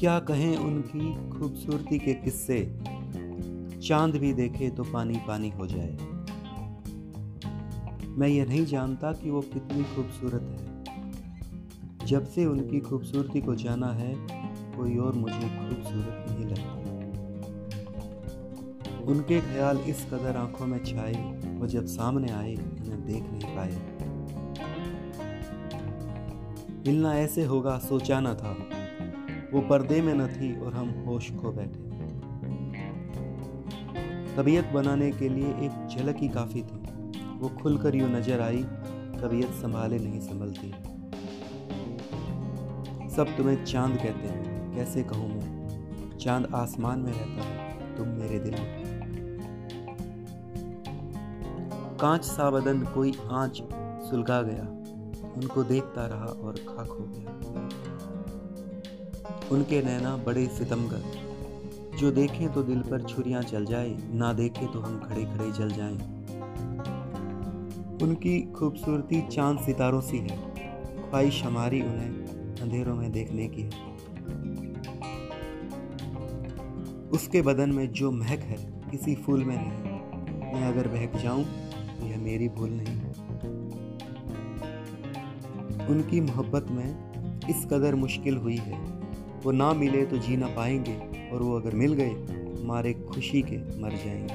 क्या कहें उनकी खूबसूरती के किस्से? चाँद भी देखे तो पानी पानी हो जाए। मैं ये नहीं जानता कि वो कितनी खूबसूरत है। जब से उनकी खूबसूरती को जाना है, कोई और मुझे खूबसूरत नहीं लगता। उनके ख्याल इस कदर आँखों में छाए, वो जब सामने आए उन्हें देख नहीं पाए। मिलना ऐसे होगा, सोचा न था। वो पर्दे में न थी और हम होश खो बैठे। तबीयत बनाने के लिए एक झलक ही काफ़ी थी। वो खुलकर यूँ नज़र आई, तबीयत संभाले नहीं संभलती। सब तुम्हें चाँद कहते हैं, कैसे कहूँ मैं? चाँद आसमान में रहता है, तुम मेरे दिल में। कांच सा बदन, कोई आँच सुलगा गया। उनको देखता रहा और खाक हो गया। उनके नैना बड़े सितमगर। जो देखें तो दिल पर छुरियाँ चल जाए, ना देखें तो हम खड़े खड़े जल जाएँ। उनकी खूबसूरती चाँद सितारों सी है, ख्वाहिश हमारी उन्हें अंधेरों में देखने की है। उसके बदन में जो महक है, किसी फूल में नहीं। मैं अगर बहक जाऊँ तो यह मेरी भूल नहीं। उनकी मोहब्बत में इस कदर मुश्किल हुई है वो ना मिले तो जी ना पाएँगे और वो अगर मिल गए, मारे खुशी के मर जाएँगे।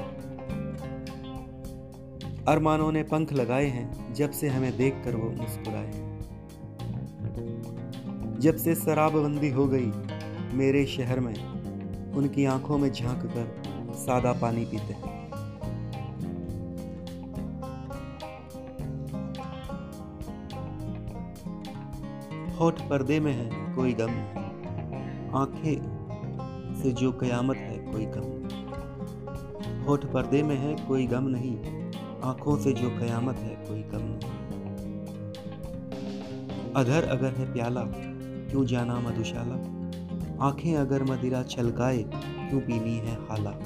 अरमानों ने पंख लगाए हैं, जब से हमें देखकर वो मुस्कुराए जब से शराबबंदी हो गई, मेरे शहर में, उनकी आँखों में झाँक कर सादा पानी पीते हैं। होठ पर्दे में है, कोई गम आँखें से जो कयामत है कोई गम नहीं। होठ पर्दे में है कोई गम नहीं, आँखों से जो कयामत है कोई गम नहीं। अधर अगर है प्याला, क्यों जाना मधुशाला? आँखें अगर मदिरा छलकाए, क्यों पीनी है हाला